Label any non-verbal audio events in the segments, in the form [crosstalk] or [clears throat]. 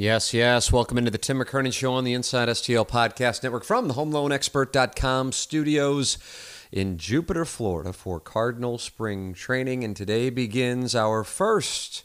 Yes, yes. Welcome into the Tim McKernan Show on the Inside STL Podcast Network from the HomeLoanExpert.com studios in Jupiter, Florida for Cardinal Spring Training. And today begins our first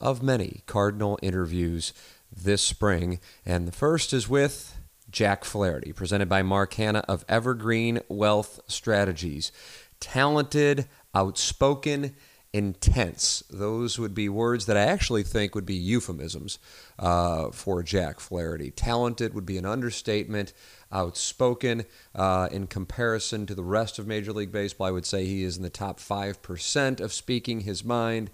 of many Cardinal interviews this spring. And the first is with Jack Flaherty, presented by Mark Hanna of Evergreen Wealth Strategies. Talented, outspoken, intense. Those would be words that I actually think would be euphemisms uh, for Jack Flaherty. Talented would be an understatement. Outspoken, uh, in comparison to the rest of Major League Baseball, I would say he is in the top 5% of speaking his mind.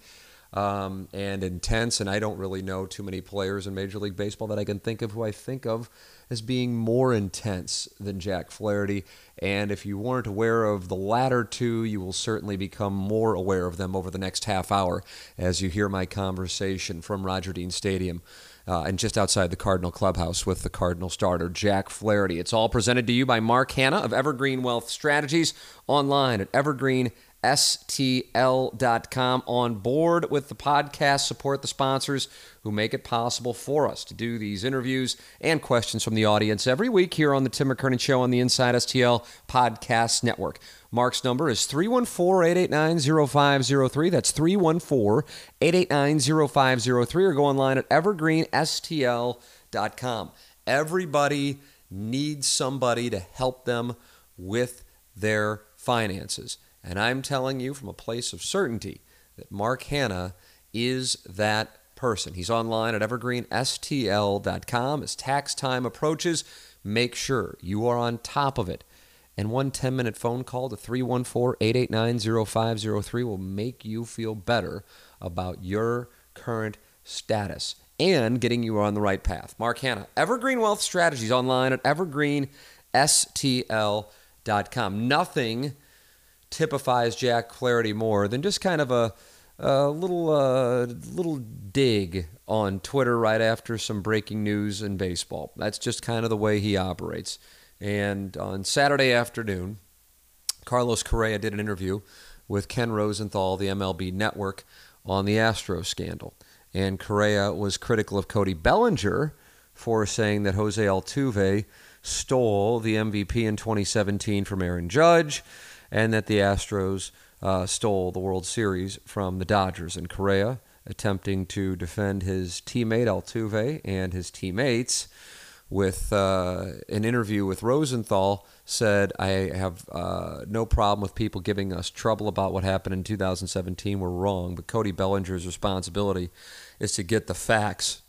Um, and intense, and I don't really know too many players in Major League Baseball that I can think of who I think of as being more intense than Jack Flaherty. And if you weren't aware of the latter two, you will certainly become more aware of them over the next half hour as you hear my conversation from Roger Dean Stadium. Uh, and just outside the Cardinal clubhouse with the Cardinal starter, Jack Flaherty. It's all presented to you by Mark Hanna of Evergreen Wealth Strategies online at Evergreen STL.com on board with the podcast. Support the sponsors who make it possible for us to do these interviews and questions from the audience every week here on the Tim McKernan Show on the Inside STL Podcast Network. Mark's number is 314 889 0503. That's 314 889 0503, or go online at evergreenstl.com. Everybody needs somebody to help them with their finances. And I'm telling you from a place of certainty that Mark Hanna is that person. He's online at evergreenstl.com. As tax time approaches, make sure you are on top of it. And one 10 minute phone call to 314 889 0503 will make you feel better about your current status and getting you on the right path. Mark Hanna, Evergreen Wealth Strategies online at evergreenstl.com. Nothing typifies Jack Flaherty more than just kind of a, a little uh, little dig on Twitter right after some breaking news in baseball. That's just kind of the way he operates. And on Saturday afternoon, Carlos Correa did an interview with Ken Rosenthal, the MLB network, on the Astros scandal. And Correa was critical of Cody Bellinger for saying that Jose Altuve stole the MVP in 2017 from Aaron Judge and that the Astros uh, stole the World Series from the Dodgers. And Correa, attempting to defend his teammate Altuve and his teammates with uh, an interview with Rosenthal, said, I have uh, no problem with people giving us trouble about what happened in 2017. We're wrong. But Cody Bellinger's responsibility is to get the facts.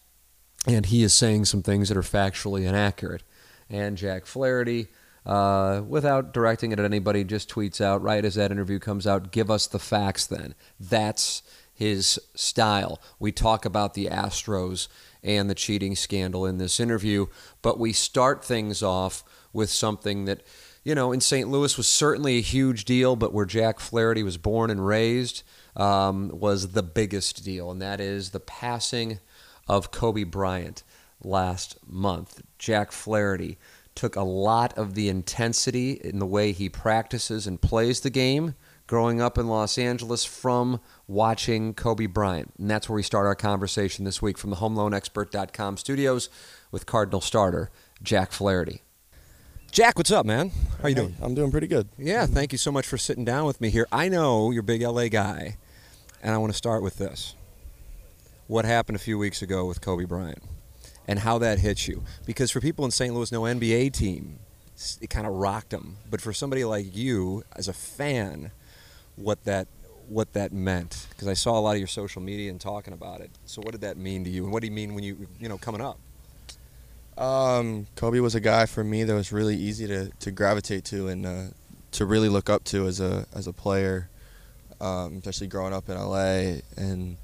And he is saying some things that are factually inaccurate. And Jack Flaherty, uh, without directing it at anybody, just tweets out right as that interview comes out, give us the facts then. That's his style. We talk about the Astros and the cheating scandal in this interview, but we start things off with something that, you know, in St. Louis was certainly a huge deal, but where Jack Flaherty was born and raised um, was the biggest deal, and that is the passing of Kobe Bryant last month. Jack Flaherty took a lot of the intensity in the way he practices and plays the game growing up in Los Angeles from watching Kobe Bryant. And that's where we start our conversation this week from the HomeLoanExpert.com studios with Cardinal starter Jack Flaherty. Jack, what's up, man? How you doing? I'm doing pretty good. Yeah, thank you so much for sitting down with me here. I know you're a big LA guy, and I want to start with this. What happened a few weeks ago with Kobe Bryant? And how that hits you. Because for people in St. Louis, no NBA team, it kind of rocked them. But for somebody like you, as a fan, what that what that meant? Because I saw a lot of your social media and talking about it. So what did that mean to you? And what do you mean when you you know coming up? Um, Kobe was a guy for me that was really easy to, to gravitate to and uh, to really look up to as a as a player, um, especially growing up in LA. And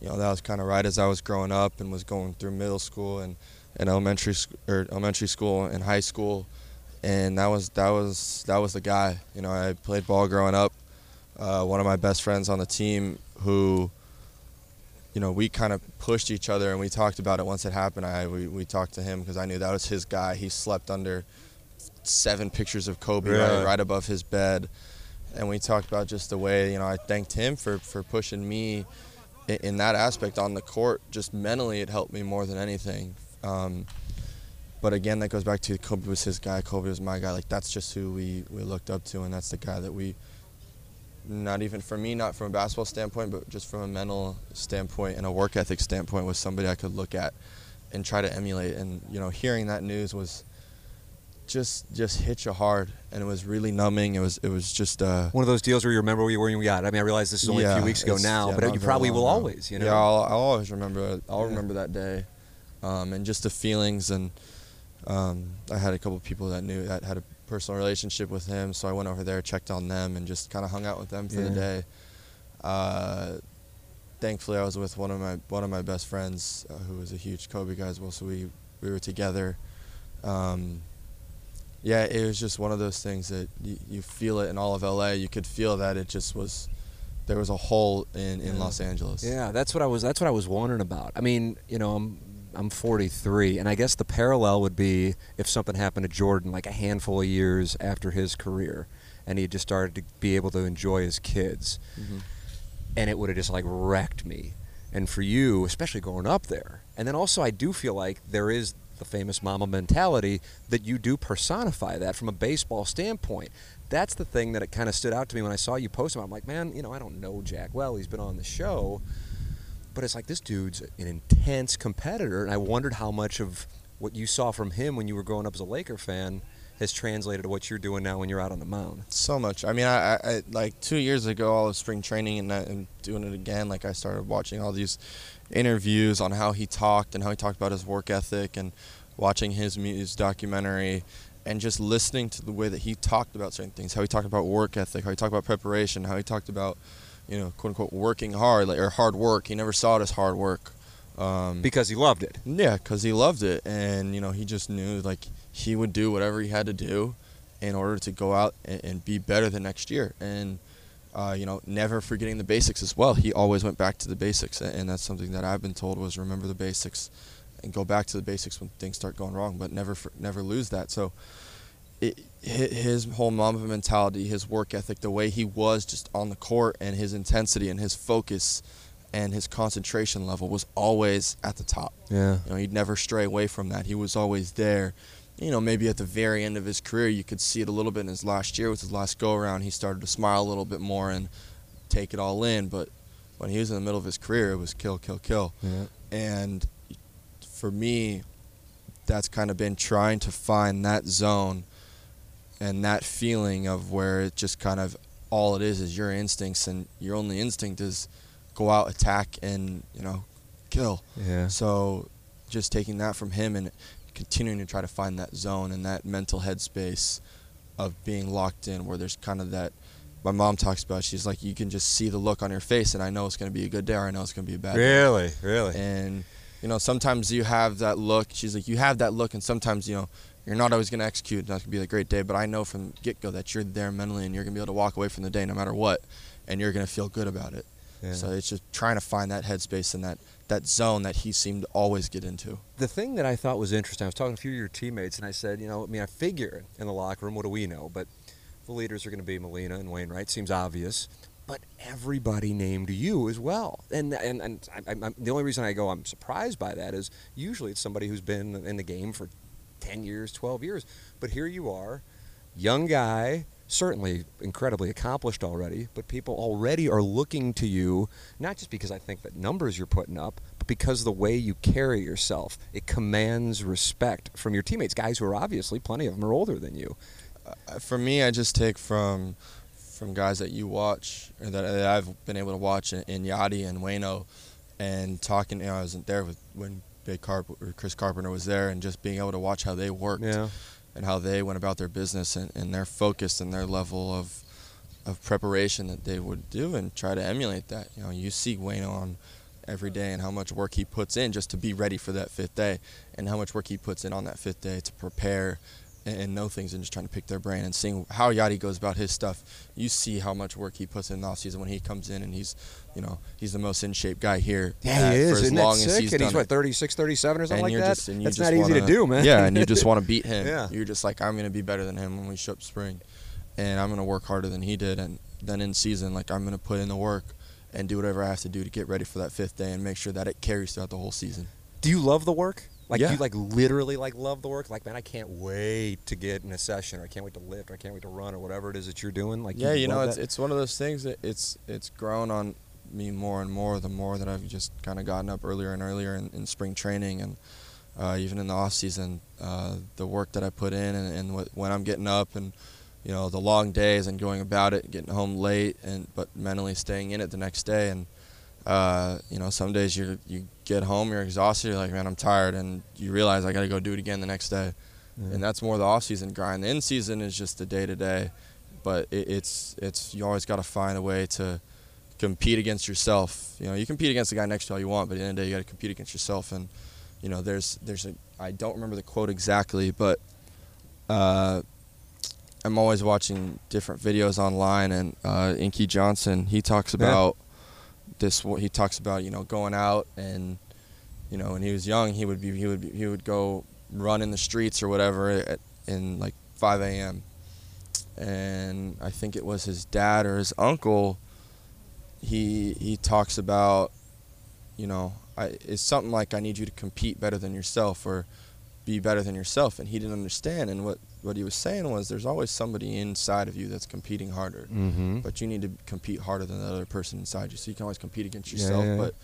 you know that was kind of right as I was growing up and was going through middle school and, and elementary or elementary school and high school, and that was that was that was the guy. You know, I played ball growing up. Uh, one of my best friends on the team who you know, we kind of pushed each other and we talked about it once it happened. I we, we talked to him because I knew that was his guy. He slept under seven pictures of Kobe Really? right, right above his bed, and we talked about just the way you know I thanked him for for pushing me in, that aspect on the court. Just mentally, it helped me more than anything. Um, but again, that goes back to Kobe was his guy. Kobe was my guy. Like that's just who we we looked up to, and that's the guy that we not even for me, not from a basketball standpoint, but just from a mental standpoint and a work ethic standpoint, was somebody I could look at and try to emulate. And you know, hearing that news was just just hit you hard, and it was really numbing. It was it was just uh, One of those deals where you remember where you were when you got. I mean, I realize this is only a few weeks ago now, yeah, but you probably will ago. always. You know. Yeah, I'll, I'll always remember. I'll Yeah. remember that day, um, and just the feelings. And um, I had a couple people that knew that had a personal relationship with him, so I went over there, checked on them, and just kind of hung out with them for the day. Uh, thankfully, I was with one of my one of my best friends, uh, who was a huge Kobe guy as well. So we we were together. Um, yeah, it was just one of those things that you, you feel it in all of LA. You could feel that it just was. There was a hole in, in Yeah. Los Angeles. Yeah, that's what I was. That's what I was wondering about. I mean, you know, I'm I'm 43, and I guess the parallel would be if something happened to Jordan like a handful of years after his career, and he had just started to be able to enjoy his kids, Mhm. and it would have just like wrecked me. And for you, especially growing up there, and then also I do feel like there is the famous Mamba mentality that you do personify that from a baseball standpoint. That's the thing that it kind of stood out to me when I saw you post him. I'm like, man, you know, I don't know Jack well. He's been on the show, but it's like this dude's an intense competitor, and I wondered how much of what you saw from him when you were growing up as a Laker fan has translated to what you're doing now when you're out on the mound. So much. I mean, I, I, like two years ago, all of spring training, and I'm doing it again. Like I started watching all these interviews on how he talked and how he talked about his work ethic, and watching his mu- his documentary, and just listening to the way that he talked about certain things. How he talked about work ethic, how he talked about preparation, how he talked about, you know, quote unquote, working hard, like or hard work. He never saw it as hard work. Um, Because he loved it. yeah, because he loved it, and you know he just knew like he would do whatever he had to do in order to go out and, and be better the next year, and uh, you know never forgetting the basics as well. He always went back to the basics, and that's something that I've been told was remember the basics, and go back to the basics when things start going wrong, but never never lose that. So. It, his whole Mamba mentality, his work ethic, the way he was just on the court, and his intensity and his focus, and his concentration level was always at the top. Yeah. You know, he'd never stray away from that. He was always there. You know, maybe at the very end of his career, you could see it a little bit in his last year with his last go around. He started to smile a little bit more and take it all in. But when he was in the middle of his career, it was kill, kill, kill. Yeah. And for me, that's kind of been trying to find that zone and that feeling of where it just kind of all it is is your instincts, and your only instinct is go out, attack, and you know, kill. Yeah. So just taking that from him and continuing to try to find that zone and that mental headspace of being locked in where there's kind of that my mom talks about she's like you can just see the look on your face and I know it's going to be a good day or I know it's going to be a bad day. Really, really. And you know sometimes you have that look she's like you have that look and sometimes you know you're not always going to execute and that's going to be a great day but I know from get-go that you're there mentally and you're going to be able to walk away from the day no matter what and you're going to feel good about it. Yeah. So it's just trying to find that headspace and that that zone that he seemed to always get into. the thing that I thought was interesting, I was talking to a few of your teammates, and I said, you know, I mean, I figure in the locker room, what do we know? But the leaders are going to be Molina and Wainwright. Seems obvious. But everybody named you as well, and and and I, the only reason I go I'm surprised by that is usually it's somebody who's been in the game for ten years, twelve years. But here you are, young guy, certainly incredibly accomplished already, but people already are looking to you, not just because I think that numbers you're putting up, but because the way you carry yourself, it commands respect from your teammates, guys who are obviously, plenty of them are older than you. Uh, For me, I just take from from guys that you watch or that, that I've been able to watch in, in Yadi and Wayno, and talking. You know, I wasn't there with when Big Carp or Chris Carpenter was there, and just being able to watch how they worked and how they went about their business and, and their focus and their level of of preparation that they would do and try to emulate that. You know, you see Wayno every day and how much work he puts in just to be ready for that fifth day, and how much work he puts in on that fifth day to prepare and, and know things and just trying to pick their brain and seeing how Yadi goes about his stuff. You see how much work he puts in the off season when he comes in and he's, you know, he's the most in shape guy here. Yeah, he is. For as Isn't long as sick? he's and he's what 36, 37 or something like that. just That's not easy to wanna- do, man. [laughs] Yeah, and you just want to beat him. [laughs] Yeah. You're just like I'm gonna be better than him when we show up spring, and I'm gonna work harder than he did, and then in season, like I'm gonna put in the work and do whatever I have to do to get ready for that fifth day and make sure that it carries throughout the whole season. Do you love the work? Like Yeah. you like literally like love the work? Like man, I can't wait to get in a session, or I can't wait to lift, or I can't wait to run, or whatever it is that you're doing. Like yeah, you know, it's that? it's one of those things that it's it's grown on me more and more the more that I've just kind of gotten up earlier and earlier in, in spring training and uh, even in the off season, uh, the work that I put in and, and what, when I'm getting up and you know the long days and going about it, getting home late and but mentally staying in it the next day and uh, you know some days you you get home you're exhausted you're like man I'm tired and you realize I got to go do it again the next day and that's more the off season grind. The in season is just the day to day, but it, it's it's you always got to find a way to compete against yourself. You know, you compete against the guy next to you all you want, but at the end of the day, you got to compete against yourself. And you know, there's there's a I don't remember the quote exactly, but uh, I'm always watching different videos online, and uh, Inky Johnson he talks Yeah. about this. He talks about you know going out and you know when he was young, he would be he would be, he would go run in the streets or whatever at, in like 5 a.m. And I think it was his dad or his uncle. He he talks about, you know, I, it's something like I need you to compete better than yourself or be better than yourself. And he didn't understand. And what what he was saying was, there's always somebody inside of you that's competing harder, Mm-hmm. but you need to compete harder than the other person inside you. So you can always compete against Yeah, yourself, yeah. but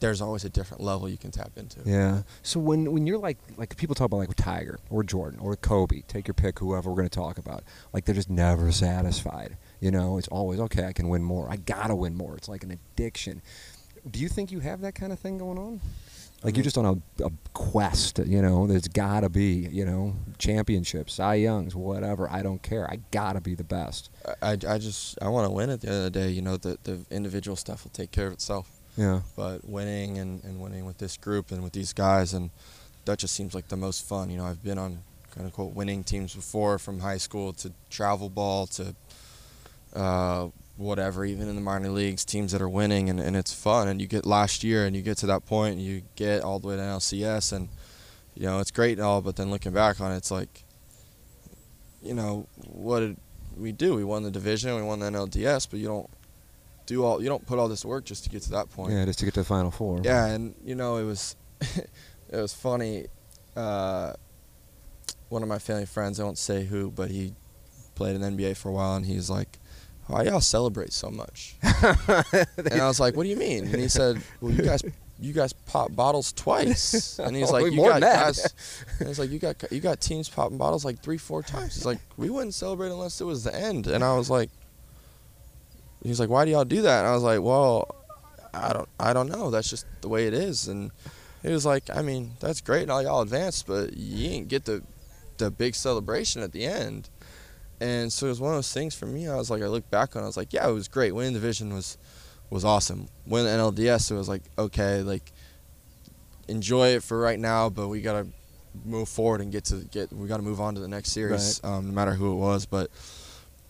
there's always a different level you can tap into. Yeah. So when when you're like like people talk about like Tiger or Jordan or Kobe, take your pick, whoever we're going to talk about. Like they're just never satisfied. You know, it's always okay. I can win more. I gotta win more. It's like an addiction. Do you think you have that kind of thing going on? Like you're just on a, a quest. You know, there's gotta be you know championships, Cy Youngs, whatever. I don't care. I gotta be the best. I, I just I want to win at the end of the day. You know, the the individual stuff will take care of itself. Yeah. But winning and, and winning with this group and with these guys and that just seems like the most fun. You know, I've been on kind of quote winning teams before from high school to travel ball to uh, whatever, even in the minor leagues, teams that are winning and, and it's fun. And you get last year and you get to that point and you get all the way to NLCS and you know it's great and all, but then looking back on it, it's like, you know, what did we do? We won the division, we won the NLDS, but you don't do all you don't put all this work just to get to that point. Yeah, just to get to the final four. Yeah, and you know it was [laughs] it was funny. Uh, one of my family friends, I won't say who, but he played in the NBA for a while, and he's like, "Why y'all celebrate so much?" [laughs] and I was like, "What do you mean?" And he said, "Well, you guys." You guys pop bottles twice, [laughs] and he's Oh, like, "You got guys." And he's like, "You got you got teams popping bottles like three, four times." He's like, "We wouldn't celebrate unless it was the end." And I was like, "He's like, why do y'all do that?" And I was like, "Well, I don't I don't know. That's just the way it is." And he was like, "I mean, that's great and all y'all advanced, but you ain't get the the big celebration at the end." And so it was one of those things for me. I was like, I look back on, it, I was like, yeah, it was great. Winning the division was was awesome. Winning the NLDS, it was like, okay, like enjoy it for right now, but we gotta move forward and get to get. We gotta move on to the next series, um, no matter who it was. But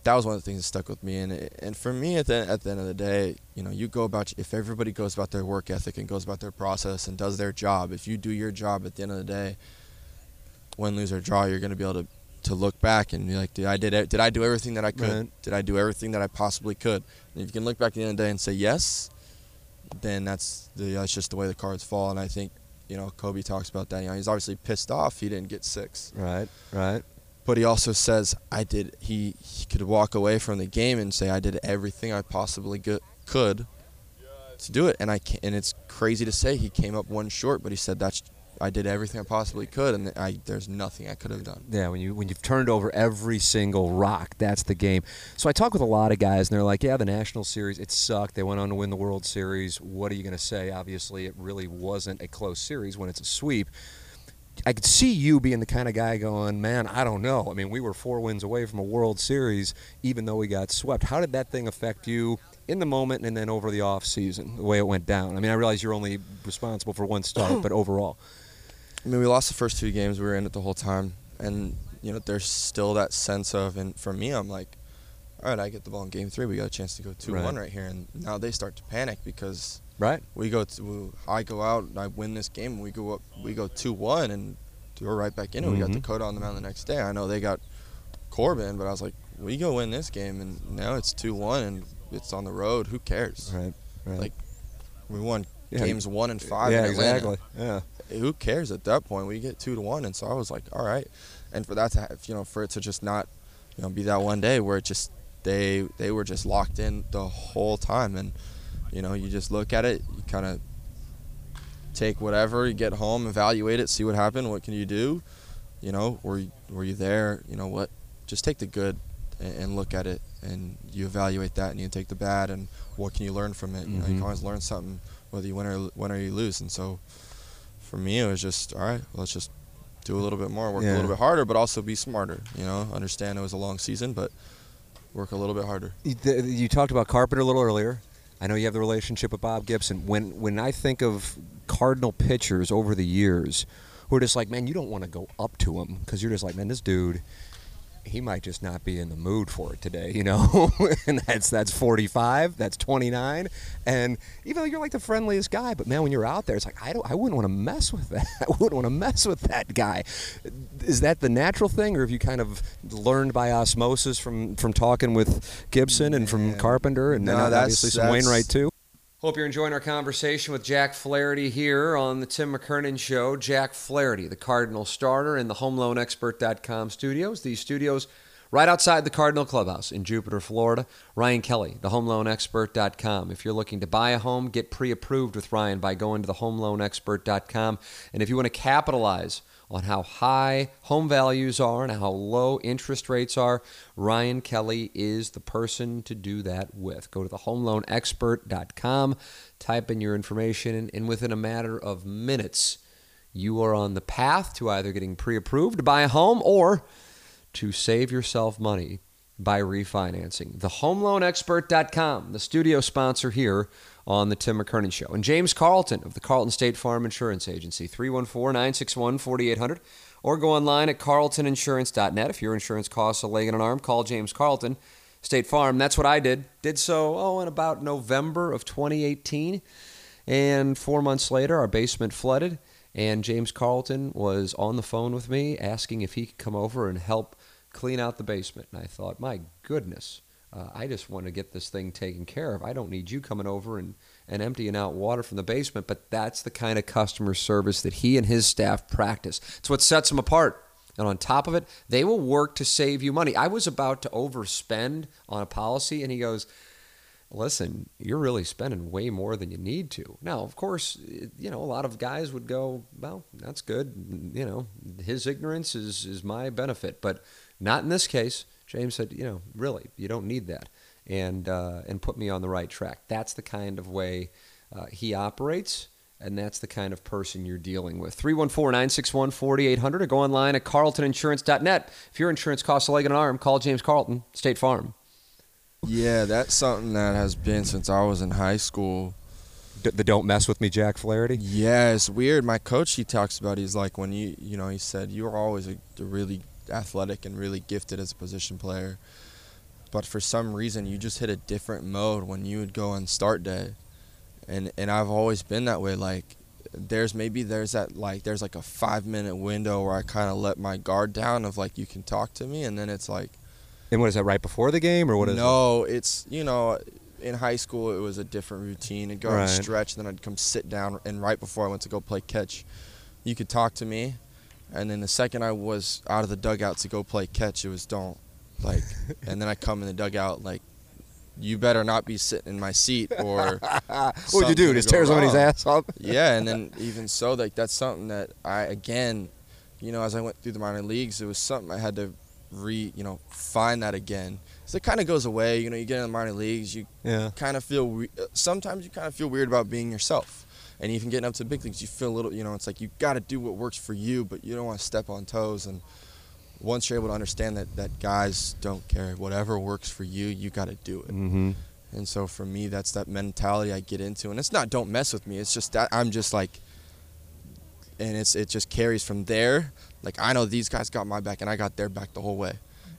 that was one of the things that stuck with me. And it, and for me, at the at the end of the day, you know, you go about if everybody goes about their work ethic and goes about their process and does their job. If you do your job at the end of the day, win, lose or draw, you're gonna be able to to look back and be like, did I did did I do everything that I could? Right. Did I do everything that I possibly could? And if you can look back at the end of the day and say yes, then that's the that's just the way the cards fall. And I think you know Kobe talks about that. You know, he's obviously pissed off he didn't get six, Right. Right. but he also says I did. He, he could walk away from the game and say I did everything I possibly could to do it. And I can and it's crazy to say he came up one short, but he said that's I did everything I possibly could, and I there's nothing I could have done. Yeah, when you when you've turned over every single rock, that's the game. So I talk with a lot of guys, and they're like, "Yeah, the national series, it sucked. They went on to win the World Series. What are you going to say? Obviously, it really wasn't a close series when it's a sweep." I could see you being the kind of guy going, man, I don't know. I mean, we were four wins away from a World Series, even though we got swept. How did that thing affect you in the moment and then over the off season, the way it went down? I mean, I realize you're only responsible for one start, [clears throat] but overall. I mean, we lost the first two games. We were in it the whole time, and you know, there's still that sense of, and for me, I'm like, all right, I get the ball in game three. We got a chance to go two one Right. right here, and now they start to panic because Right. we go to, I go out, and I win this game, and we go up, we go two one, and we're right back in it. We got Mhm. Dakota on the mound the next day. I know they got Corbin, but I was like, we go win this game, and now it's two one, and it's on the road. Who cares? Right. Right. Like, We won Yeah. games one and five. yeah, exactly. Yeah. who cares at that point? We get two to one, and so I was like, all right. And for that to have, you know, for it to just not, you know, be that one day where it just they they were just locked in the whole time, and you know, you just look at it, you kind of take whatever, you get home, evaluate it, see what happened, what can you do, you know, were you, were you there, you know what, just take the good and, and look at it, and you evaluate that, and you take the bad, and what can you learn from it? You know, you Mhm. can always learn something whether you win or win or you lose, and so for me, it was just all right. Let's just do a little bit more, work a little bit harder, but also be smarter. You know, understand it was a long season, but work a little bit harder. You- the- You talked about Carpenter a little earlier. I know you have the relationship with Bob Gibson. When when I think of Cardinal pitchers over the years, who are just like, man, you don't want to go up to him because you're just like, man, this dude, he might just not be in the mood for it today, you know. [laughs] and that's that's 45, that's 29, and even though you're like the friendliest guy, but man, when you're out there, it's like I don't, I wouldn't want to mess with that. [laughs] I wouldn't want to mess with that guy. Is that the natural thing, or have you kind of learned by osmosis from from talking with Gibson and from Carpenter and then No, obviously some that's- Wainwright too? Hope you're enjoying our conversation with Jack Flaherty here on the Tim McKernan Show. Jack Flaherty, the Cardinal starter in the HomeLoanExpert.com studios. These studios right outside the Cardinal Clubhouse in Jupiter, Florida. Ryan Kelly, the HomeLoanExpert.com. If you're looking to buy a home, get pre-approved with Ryan by going to the HomeLoanExpert.com. And if you want to capitalize on how high home values are and how low interest rates are, Ryan Kelly is the person to do that with. Go to the homeloanexpert.com, type in your information, and, and within a matter of minutes, you are on the path to either getting pre approved to buy a home or to save yourself money by refinancing. The homeloanexpert.com, the studio sponsor here on the Tim McKernan Show. And James Carlton of the Carlton State Farm Insurance Agency, 314 961 4800, or go online at carltoninsurance.net. If your insurance costs a leg and an arm, call James Carlton. State Farm, that's what I did. Did so, oh, in about November of 2018. And four months later, our basement flooded, and James Carlton was on the phone with me asking if he could come over and help clean out the basement. And I thought, my goodness, uh, I just want to get this thing taken care of. I don't need you coming over and, and emptying out water from the basement, but that's the kind of customer service that he and his staff practice. It's what sets them apart. And on top of it, they will work to save you money. I was about to overspend on a policy, and he goes, listen, you're really spending way more than you need to. Now, of course, you know, a lot of guys would go, well, that's good. You know, his ignorance is, is my benefit, but not in this case. James said, you know, really, you don't need that. And, uh, and put me on the right track. That's the kind of way uh, he operates. And that's the kind of person you're dealing with. 314 961 4800 or go online at carltoninsurance.net. If your insurance costs a leg and an arm, call James Carlton, State Farm. Yeah, that's something that has been since I was in high school. D- the don't mess with me, Jack Flaherty. Yeah, it's weird. My coach, he talks about, he's like, when you, you know, he said, you were always a, a really athletic and really gifted as a position player. But for some reason, you just hit a different mode when you would go on start day. And, and I've always been that way. Like, there's maybe there's that, like, there's like a five minute window where I kind of let my guard down of, like, you can talk to me. And then it's like, And what is that? Right before the game, or what is? no, it's you know, in high school it was a different routine. I'd go Right. and stretch, then I'd come sit down, and right before I went to go play catch, you could talk to me, and then the second I was out of the dugout to go play catch, it was don't, like, [laughs] and then I come in the dugout like, you better not be sitting in my seat [laughs] or. What would you do? Just tear somebody's ass up? [laughs] yeah, and then even so, like that's something that I again, you know, as I went through the minor leagues, it was something I had to re, you know, find that again. So it kind of goes away. You know, you get in the minor leagues, you Yeah. kind of feel. Sometimes you kind of feel weird about being yourself. And even getting up to big leagues, you feel a little, you know, it's like you got to do what works for you, but you don't want to step on toes. And once you're able to understand that that guys don't care, whatever works for you, you got to do it. Mm-hmm. And so for me, that's that mentality I get into, and it's not don't mess with me. It's just that I'm just like, and it's it just carries from there. Like I know these guys got my back, and I got their back the whole way.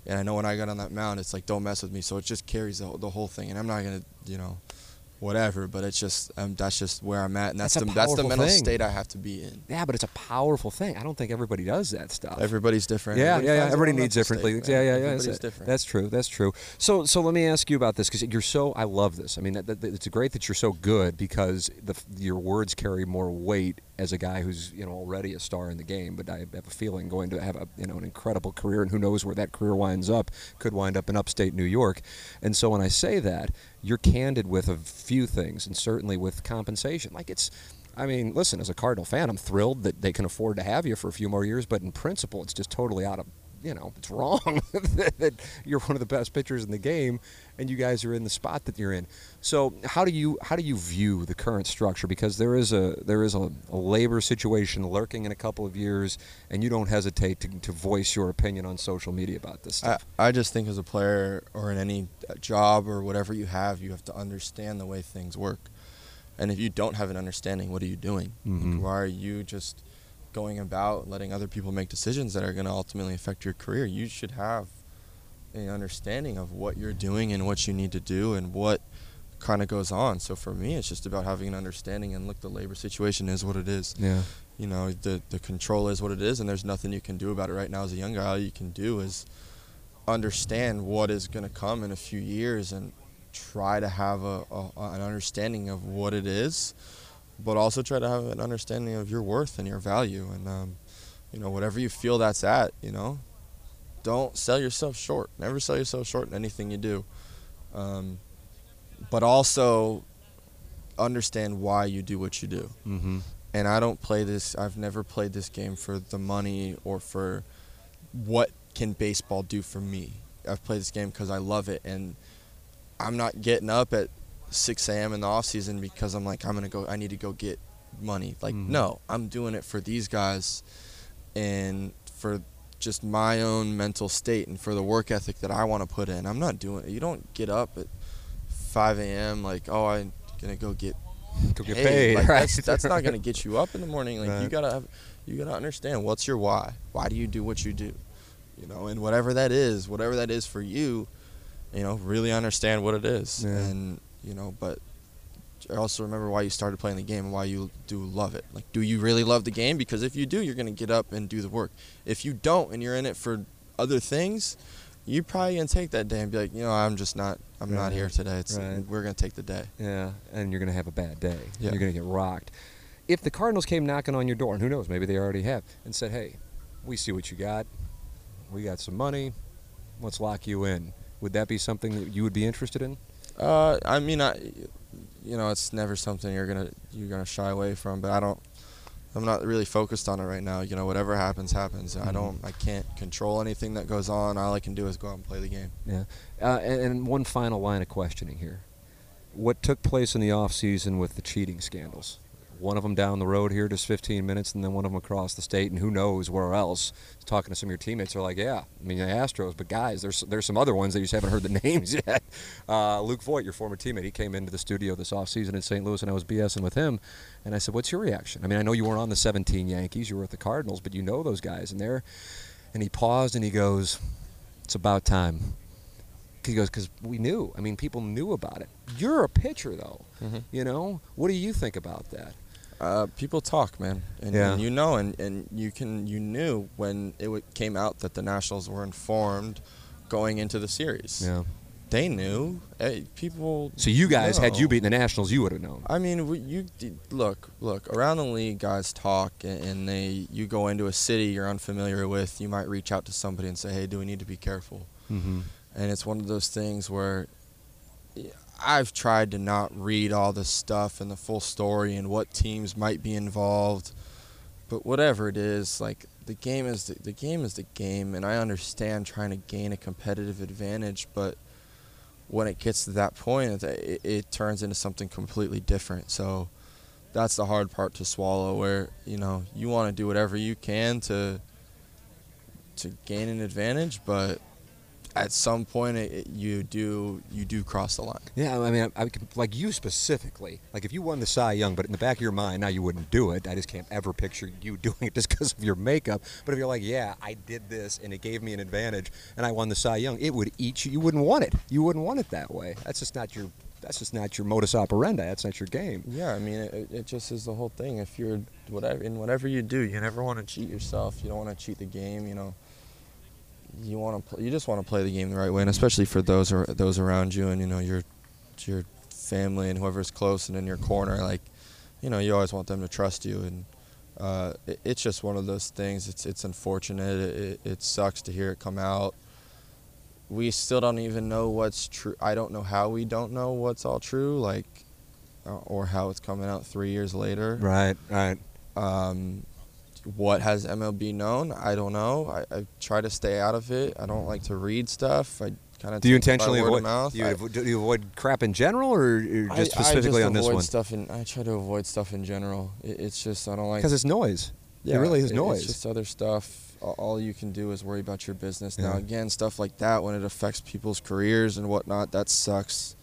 And I know when I got on that mound, it's like don't mess with me. So it just carries the, the whole thing, and I'm not gonna, you know, whatever. But it's just um, that's just where I'm at, and that's, That's the that's the mental thing. state I have to be in. Yeah, but it's a powerful thing. I don't think everybody does that stuff. Everybody's different. Yeah, Everybody yeah, yeah. Everybody needs differently. state, Yeah, yeah, yeah. Everybody's That's, different. that's true. That's true. So, so let me ask you about this because you're so. I love this. I mean, that, that, it's great that you're so good because the, your words carry more weight as a guy who's you know already a star in the game. But I have a feeling going to have a you know an incredible career, and who knows where that career winds up? Could wind up in upstate New York. And so when I say that, you're candid with a few things, and certainly with compensation. Like it's. I mean, listen, as a Cardinal fan, I'm thrilled that they can afford to have you for a few more years, but in principle, it's just totally out of, you know, it's wrong [laughs] that, you're one of the best pitchers in the game and you guys are in the spot that you're in. So, how do you how do you view the current structure because there is a there is a, a labor situation lurking in a couple of years and you don't hesitate to, to voice your opinion on social media about this I, stuff. I just think as a player or in any job or whatever you have, you have to understand the way things work. And if you don't have an understanding, what are you doing? Like, Mhm. why are you just going about letting other people make decisions that are going to ultimately affect your career? You should have an understanding of what you're doing and what you need to do and what kind of goes on. So for me, it's just about having an understanding and look, the labor situation is what it is yeah. you know the the control is what it is and there's nothing you can do about it right now as a young guy all you can do is understand what is going to come in a few years and try to have a, a an understanding of what it is but also try to have an understanding of your worth and your value and um, you know whatever you feel that's at you know don't sell yourself short never sell yourself short in anything you do um, but also understand why you do what you do Mm-hmm. and I don't play this. I've never played this game for the money or for what can baseball do for me. I've played this game because I love it, and I'm not getting up at 6 a.m. in the off season because I'm like I'm gonna go. I need to go get money. Like Mhm. no, I'm doing it for these guys, and for just my own mental state and for the work ethic that I want to put in. I'm not doing it. You don't get up at 5 a.m. like oh I'm gonna go get Go get paid. paid, Like, right? that's, that's not going [laughs] to get you up in the morning. Like you gotta have, you gotta understand what's your why. Why do you do what you do? You know, and whatever that is, whatever that is for you, you know, really understand what it is. Yeah. And you know, but I also remember why you started playing the game and why you do love it. Like, do you really love the game? Because if you do, you're going to get up and do the work. If you don't, and you're in it for other things, you're probably gonna take that day and be like, you know, I'm just not, I'm not here today. It's Right. we're gonna take the day. Yeah, and you're going to have a bad day. Yeah. You're going to get rocked. If the Cardinals came knocking on your door, and who knows, maybe they already have, and said, "Hey, we see what you got. We got some money. Let's lock you in." Would that be something that you would be interested in? Uh, I mean, I, you know, it's never something you're gonna you're gonna shy away from. But I don't. I'm not really focused on it right now. You know, whatever happens, happens. I Mhm. don't. I can't control anything that goes on. All I can do is go out and play the game. Yeah. Uh, and, and one final line of questioning here: What took place in the off season with the cheating scandals? One of them down the road here, just 15 minutes, and then one of them across the state, and who knows where else. Talking to some of your teammates, they're like, "Yeah, I mean the Astros, but guys, there's there's some other ones that you just haven't heard the [laughs] names yet." Uh, Luke Voit, your former teammate, he came into the studio this offseason in St. Louis, and I was BSing with him, and I said, "What's your reaction?" I mean, I know you weren't on the 17 Yankees, you were at the Cardinals, but you know those guys, and they're, and he paused and he goes, "It's about time." He goes, because we knew. I mean, people knew about it. You're a pitcher, though. Mhm. You know, what do you think about that? Uh, people talk, man, and, Yeah. and you know, and, and you can you knew when it w- came out that the Nationals were informed going into the series. Yeah. They knew. Eh, people. So you guys, had you know. beaten the Nationals, you would have known. I mean, we- you look, look around the league. Guys talk, and, and they. You go into a city you're unfamiliar with. You might reach out to somebody and say, "Hey, do we need to be careful?" Mm-hmm. And it's one of those things where I've tried to not read all the stuff and the full story and what teams might be involved, but whatever it is, like the game is the, the game is the game, and I understand trying to gain a competitive advantage, but when it gets to that point, it, it, it turns into something completely different. So that's the hard part to swallow. Where you know you want to do whatever you can to to gain an advantage, but at some point it, it- you do you do cross the line. Yeah, I mean, I, I, can- like you specifically. Like if you won the Cy Young, but in the back of your mind, now you wouldn't do it. I just can't ever picture you [laughs] doing it just because of your makeup. But if you're like, yeah, I did this and it gave me an advantage, and I won the Cy Young, it would eat you. You wouldn't want it. You wouldn't want it that way. That's just not your. That's just not your modus operandi. That's not your game. Yeah, I mean, it, it just is the whole thing. If you're whatever in whatever you do, you never want to cheat yourself. You don't want to cheat the game. You know, you want to. Pl- you just want to play the game the right way, and especially for those or those around you, and you know your your family and whoever's close and in your corner. Like, you know, you always want them to trust you, and uh, it, it's just one of those things. It's it's unfortunate. It, it, it sucks to hear it come out. We still don't even know what's true. I don't know how we don't know what's all true. Like uh, or how it's coming out three years later. Right. Right. Um, what has MLB known? I don't know. I, I try to stay out of it. I don't like to read stuff. I kind of Do you intentionally word avoid? mouth. Do you, I- do you avoid crap in general, or, just I specifically just on this avoid one? Stuff in, I try to avoid stuff in general. It, it's just I don't like Because it's noise. it really is it- noise. It's just other stuff. All you can do is worry about your business. Now again, stuff like that when it affects people's careers and whatnot, that sucks.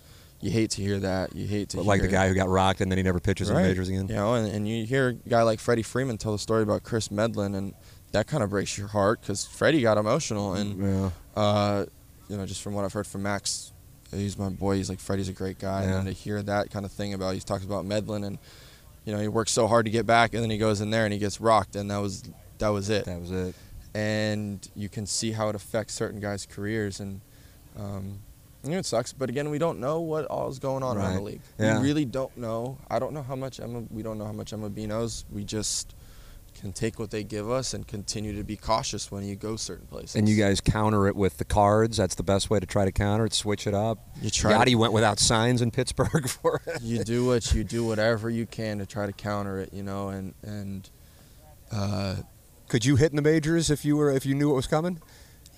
You hate to hear that. You hate to like the guy who got rocked and then he never pitches in Right. majors again. You know, and, and you hear a guy like Freddie Freeman tell the story about Kris Medlen, and that kind of breaks your heart because Freddie got emotional. And, Yeah. uh, you know, just from what I've heard from Max, he's my boy. He's like, Freddie's a great guy. Yeah. And to hear that kind of thing about, he talks about Medlen, and, you know, he works so hard to get back, and then he goes in there and he gets rocked, and that was that was it. That was it. And you can see how it affects certain guys' careers. And, um, it sucks, but again, we don't know what all is going on around the league. Yeah. We really don't know. I don't know how much Emma. We don't know how much MLB knows. We just can take what they give us and continue to be cautious when you go certain places. And you guys counter it with the cards. That's the best way to try to counter it. Switch it up. you try. Yadi went without signs in Pittsburgh [laughs] for it. you do what you do, whatever you can to try to counter it. You know, and and uh, Could you hit in the majors if you were if you knew it was coming?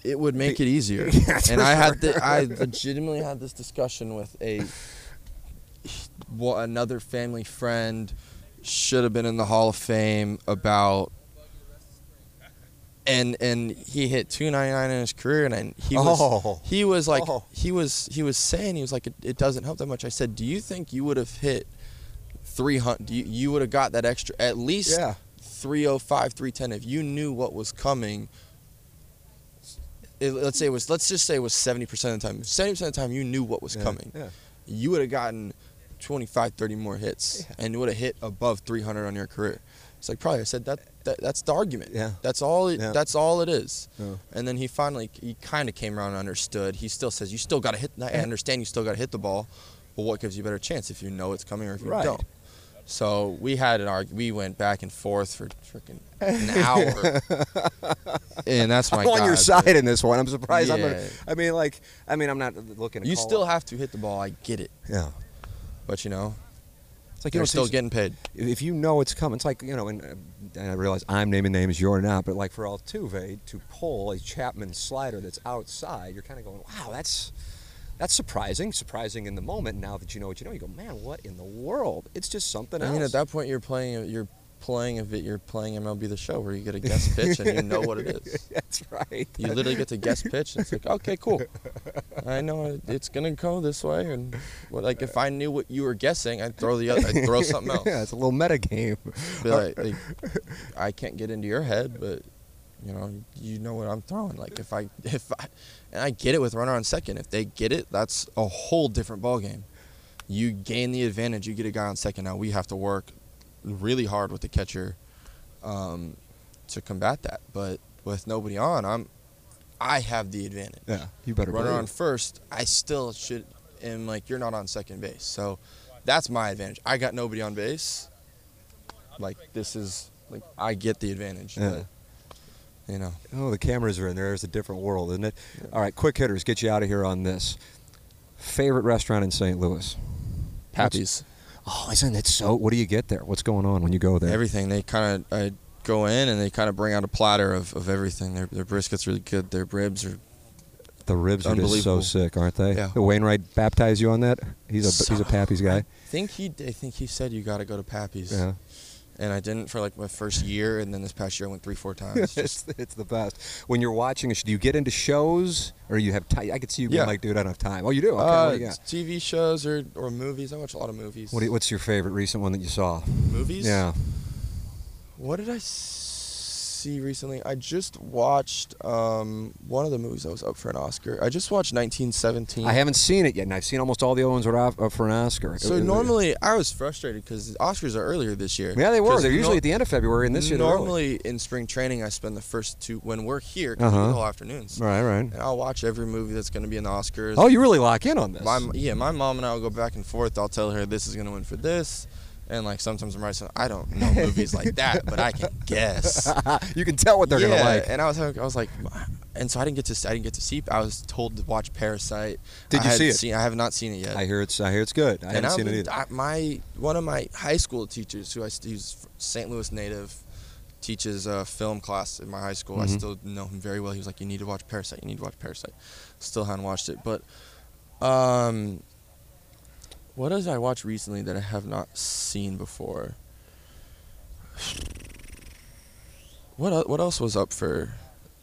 It would make it easier. [laughs] And I had the, I [laughs] legitimately had this discussion with a well, another family friend should have been in the Hall of Fame about and and he hit 299 in his career and, and he was Oh. he was like Oh. he was he was saying he was like it, it doesn't help that much. I said, "Do you think you would have hit 300 you, you would have got that extra at least Yeah. 305 310 if you knew what was coming it, let's say it was let's just say it was 70% of the time 70% of the time you knew what was Yeah, coming Yeah. you would have gotten 25 30 more hits and you would have hit above 300 on your career it's like probably i said that, that that's the argument Yeah. that's all it, Yeah. that's all it is Yeah. and then he finally he kind of came around and understood he still says you still got to hit i understand you still got to hit the ball but what gives you a better chance if you know it's coming or if you Right. don't so we had an arg. We went back and forth for freaking an [laughs] hour, and that's my. I'm on your side but in this one. I'm surprised. I'm gonna, I mean, like, I mean, I'm not looking. You still it- have to hit the ball. I get it, Yeah. but you know, It's like you you're still getting paid. if you know it's coming, it's like you know, and, and I realize I'm naming names, you're not, but like for Altuve to pull a Chapman slider that's outside, you're kind of going, wow, that's that's surprising, surprising in the moment. Now that you know what you know, you go, man, what in the world? It's just something I else. mean, at that point, you're playing. You're playing a bit. You're playing MLB the Show, where you get a guest pitch and you know what it is. [laughs] that's right. You literally get to guest pitch, and it's like, okay, cool. I know it's gonna go this way, and well, like if I knew what you were guessing, I'd throw the other, I'd throw [laughs] something else. yeah, it's a little meta game. Like, like, I can't get into your head, but you know, you know what I'm throwing. Like if I if I and I get it with runner on second. If they get it, that's a whole different ball game. You gain the advantage. You get a guy on second. Now we have to work really hard with the catcher um, to combat that. But with nobody on, I'm I have the advantage. Yeah, you better runner believe on first, I still should am like you're not on second base. So that's my advantage. I got nobody on base. Like this is like I get the advantage. Yeah. But, you know. Oh, the cameras are in there. It's a different world, isn't it? All right, quick hitters, get you out of here on this. Favorite restaurant in St. Louis? Pappy's. Oh, isn't it so? What do you get there? What's going on when you go there? Everything. They kind of I go in and they kind of bring out a platter of, of everything. Their their brisket's really good. Their ribs are The ribs are just so sick, aren't they? Yeah. Wainwright baptized you on that. He's a he's a So- Pappy's guy. I think he I think he said you got to go to Pappy's. Yeah. And I didn't for like my first year, and then this past year I went three, four [laughs] times. it's, it's the best. When you're watching, do you get into shows or you have time? I could see you being Yeah. like, dude, I don't have time. Oh, you do. Okay, uh, you? TV shows or, or movies. I watch a lot of movies. What you, what's your favorite recent one that you saw? movies? Yeah. What did I see recently? I just watched um, one of the movies that was up for an Oscar. I just watched 1917. I haven't seen it yet, and I've seen almost all the other ones that are up for an Oscar. So It- it- normally I was frustrated because the Oscars are earlier this year. yeah, they were. They're usually no- at the end of February, and this year normally in spring training I spend the first two when we're here we Uh-huh. get whole afternoons. Right, right. And I'll watch every movie that's going to be in the Oscars. Oh, you really lock in on this. My yeah, my mom and I will go back and forth. I'll tell her this is gonna win for this, and like sometimes I'm right. So I don't know movies like that, but I can [laughs] guess. you can tell what they're yeah, gonna like. and I was I was like, and so I didn't get to I didn't get to see. I was told to watch Parasite. Did I you see it? Seen, I have not seen it yet. I hear it's. I hear it's good. I and haven't I've seen it either. I, my one of my high school teachers, who I st- he's St. Louis native, teaches a film class in my high school. I Mhm. still know him very well. He was like, "You need to watch Parasite. You need to watch Parasite." Still haven't watched it, but um, what did I watch recently that I have not seen before? What el- what else was up for?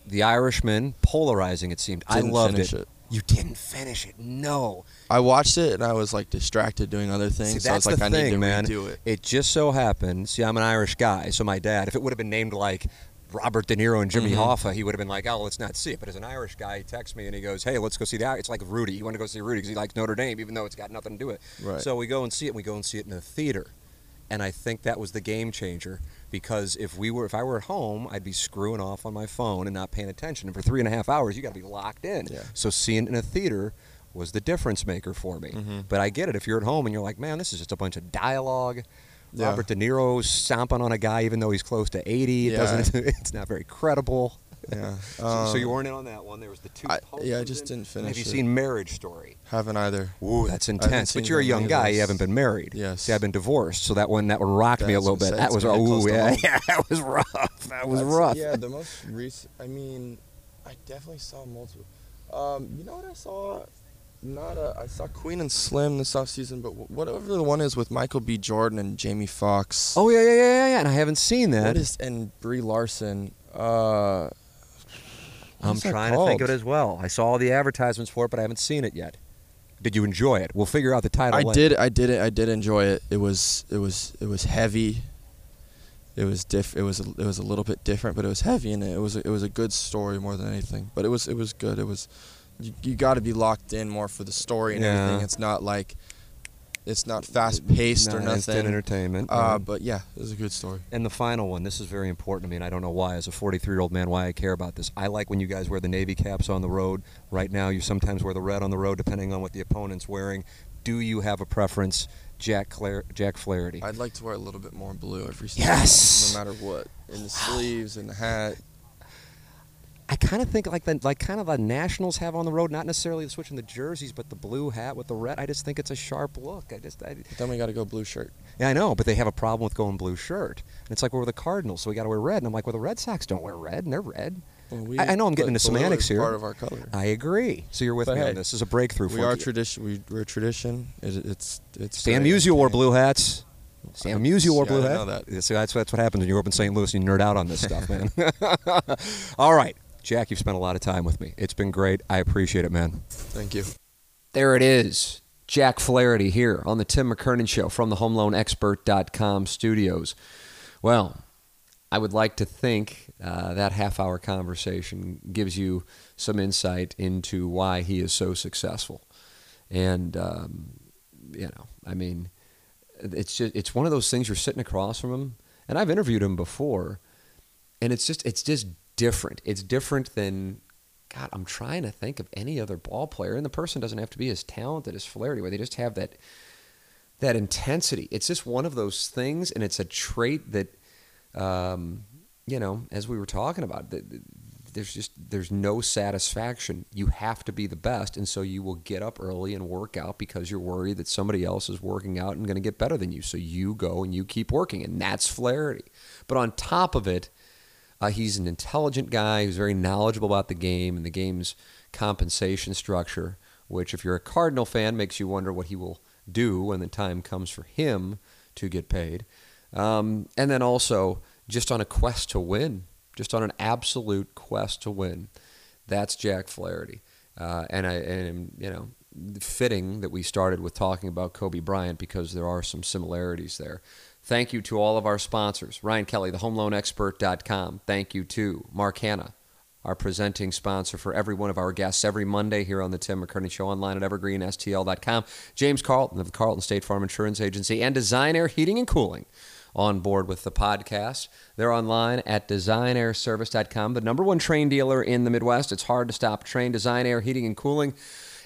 the Irishman, polarizing. It seemed. I Didn't loved finish it. it. You didn't finish it. No. I watched it and I was like distracted doing other things. See, so I was that's like, the I thing, need to man. redo it. It just so happens. See, I'm an Irish guy, so my dad. If it would have been named like Robert De Niro and Jimmy Mhm. Hoffa, he would have been like, "Oh, let's not see it." But as an Irish guy, he texts me and he goes, "Hey, let's go see that. It's like Rudy. You want to go see Rudy because he likes Notre Dame, even though it's got nothing to do with it. Right. So we go and see it. and We go and see it in the theater, and I think that was the game changer because if we were, if I were at home, I'd be screwing off on my phone and not paying attention. And for three and a half hours, you got to be locked in. Yeah. So seeing it in a theater was the difference maker for me. Mhm. But I get it if you're at home and you're like, man, this is just a bunch of dialogue. Yeah. Robert De Niro stomping on a guy even though he's close to 80. It Yeah. doesn't. [laughs] It's not very credible. Yeah. [laughs] So, so you Um, weren't in on that one. There was the two. I- yeah, I just in. didn't finish Have you it. seen Marriage Story? Haven't either. Ooh, that's intense. But you're a young guy. You haven't been married. Yes. See, I've been divorced, so that one that one rocked me a little bit. That was ooh yeah, [laughs] yeah, that was rough. That was That's- rough. Yeah, the most recent. I mean, I definitely saw multiple. Um, you know what I saw? Not a. I saw Queen and Slim this off season, but whatever the one is with Michael B. Jordan and Jamie Foxx. Oh yeah, yeah, yeah, yeah, yeah. And I haven't seen that. What is and Brie Larson? Uh, I'm trying to think of it as well. I saw all the advertisements for it, but I haven't seen it yet. Did you enjoy it? We'll figure out the title. I later. did. I did it. I did enjoy it. It was. It was. It was heavy. It was diff. It was. A, it was a little bit different, but it was heavy and it was. A, it was a good story more than anything. But it was. It was good. It was. You, you got to be locked in more for the story and Yeah. everything. It's not like. It's not fast paced or Nah, instant entertainment. Uh, yeah. but yeah, it was a good story. And the final one, this is very important to me, and I don't know why, as a 43 year old man, why I care about this. I like when you guys wear the Navy caps on the road. Right now, you sometimes wear the red on the road, depending on what the opponent's wearing. Do you have a preference, Jack Clare- Jack Flaherty? I'd like to wear a little bit more blue every season. Yes! No matter what, in the sleeves and the hat. I kind of think like the like kind of the Nationals have on the road, not necessarily the switching the jerseys, but the blue hat with the red. I just think it's a sharp look. I just, I, then we got to go blue shirt. yeah, I know, but they have a problem with going blue shirt. And it's like we're the Cardinals, so we got to wear red. And I'm like, well, the Red Sox don't wear red, and they're red. Well, we, I- I know I'm getting into semantics here. Part of our color. I agree. So you're with But me hey, on this. This is a breakthrough for We are you. tradition. We, we're tradition. It, it's it's. Great. Musial wore blue hats. Stan Musial wore blue hats. know that. So that's that's what happens when you grow up in St. Louis and you nerd out on this stuff, man. [laughs] All right, Jack, you've spent a lot of time with me. It's been great. I appreciate it, man. Thank you. There it is. Jack Flaherty here on the Tim McKernan Show from the HomeLoanExpert.com studios. Well, I would like to think uh, that half hour conversation gives you some insight into why he is so successful. And, um, you know, I mean, it's just, it's one of those things you're sitting across from him. And I've interviewed him before, and it's just, it's just different. It's different than God, I'm trying to think of any other ball player, and the person doesn't have to be as talented as Flaherty, where they just have that that intensity. It's just one of those things, and it's a trait that, um, you know, as we were talking about, that that there's just there's no satisfaction. You have to be the best, and so you will get up early and work out because you're worried that somebody else is working out and going to get better than you. So you go and you keep working, and that's Flaherty. But on top of it. Uh, he's an intelligent guy who's very knowledgeable about the game and the game's compensation structure, which, if you're a Cardinal fan, makes you wonder what he will do when the time comes for him to get paid. Um, and then also just on a quest to win, just on an absolute quest to win. That's Jack Flaherty. Uh, and I and you know fitting that we started with talking about Kobe Bryant because there are some similarities there. Thank you to all of our sponsors. Ryan Kelly, the thehomeloanexpert.com. Thank you to Mark Hanna, our presenting sponsor for every one of our guests every Monday here on the Tim McKernan Show online at evergreenstl.com. James Carlton of the Carlton State Farm Insurance Agency and Design Air Heating and Cooling on board with the podcast. They're online at designairservice.com, the number one Trane dealer in the Midwest. It's hard to stop Trane. Design Air Heating and Cooling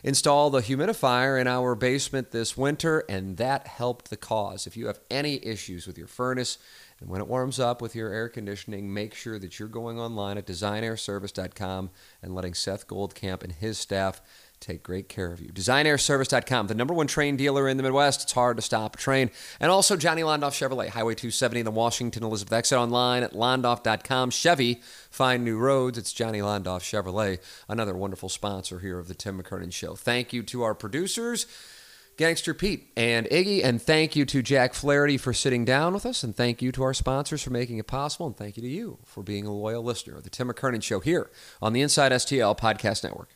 installed the humidifier in our basement this winter, and that helped the cause. If you have any issues with your furnace, and when it warms up with your air conditioning, make sure that you're going online at designairservice.com and letting Seth Goldcamp and his staff take great care of you. DesignAirService.com, the number one Trane dealer in the Midwest. It's hard to stop a Trane. And also Johnny Londoff Chevrolet, Highway 270, the Washington Elizabeth exit online at londoff.com. Chevy, find new roads. It's Johnny Londoff Chevrolet, another wonderful sponsor here of the Tim McKernan Show. Thank you to our producers. Gangster Pete and Iggy, and thank you to Jack Flaherty for sitting down with us, and thank you to our sponsors for making it possible, and thank you to you for being a loyal listener of the Tim McKernan Show here on the Inside STL Podcast Network.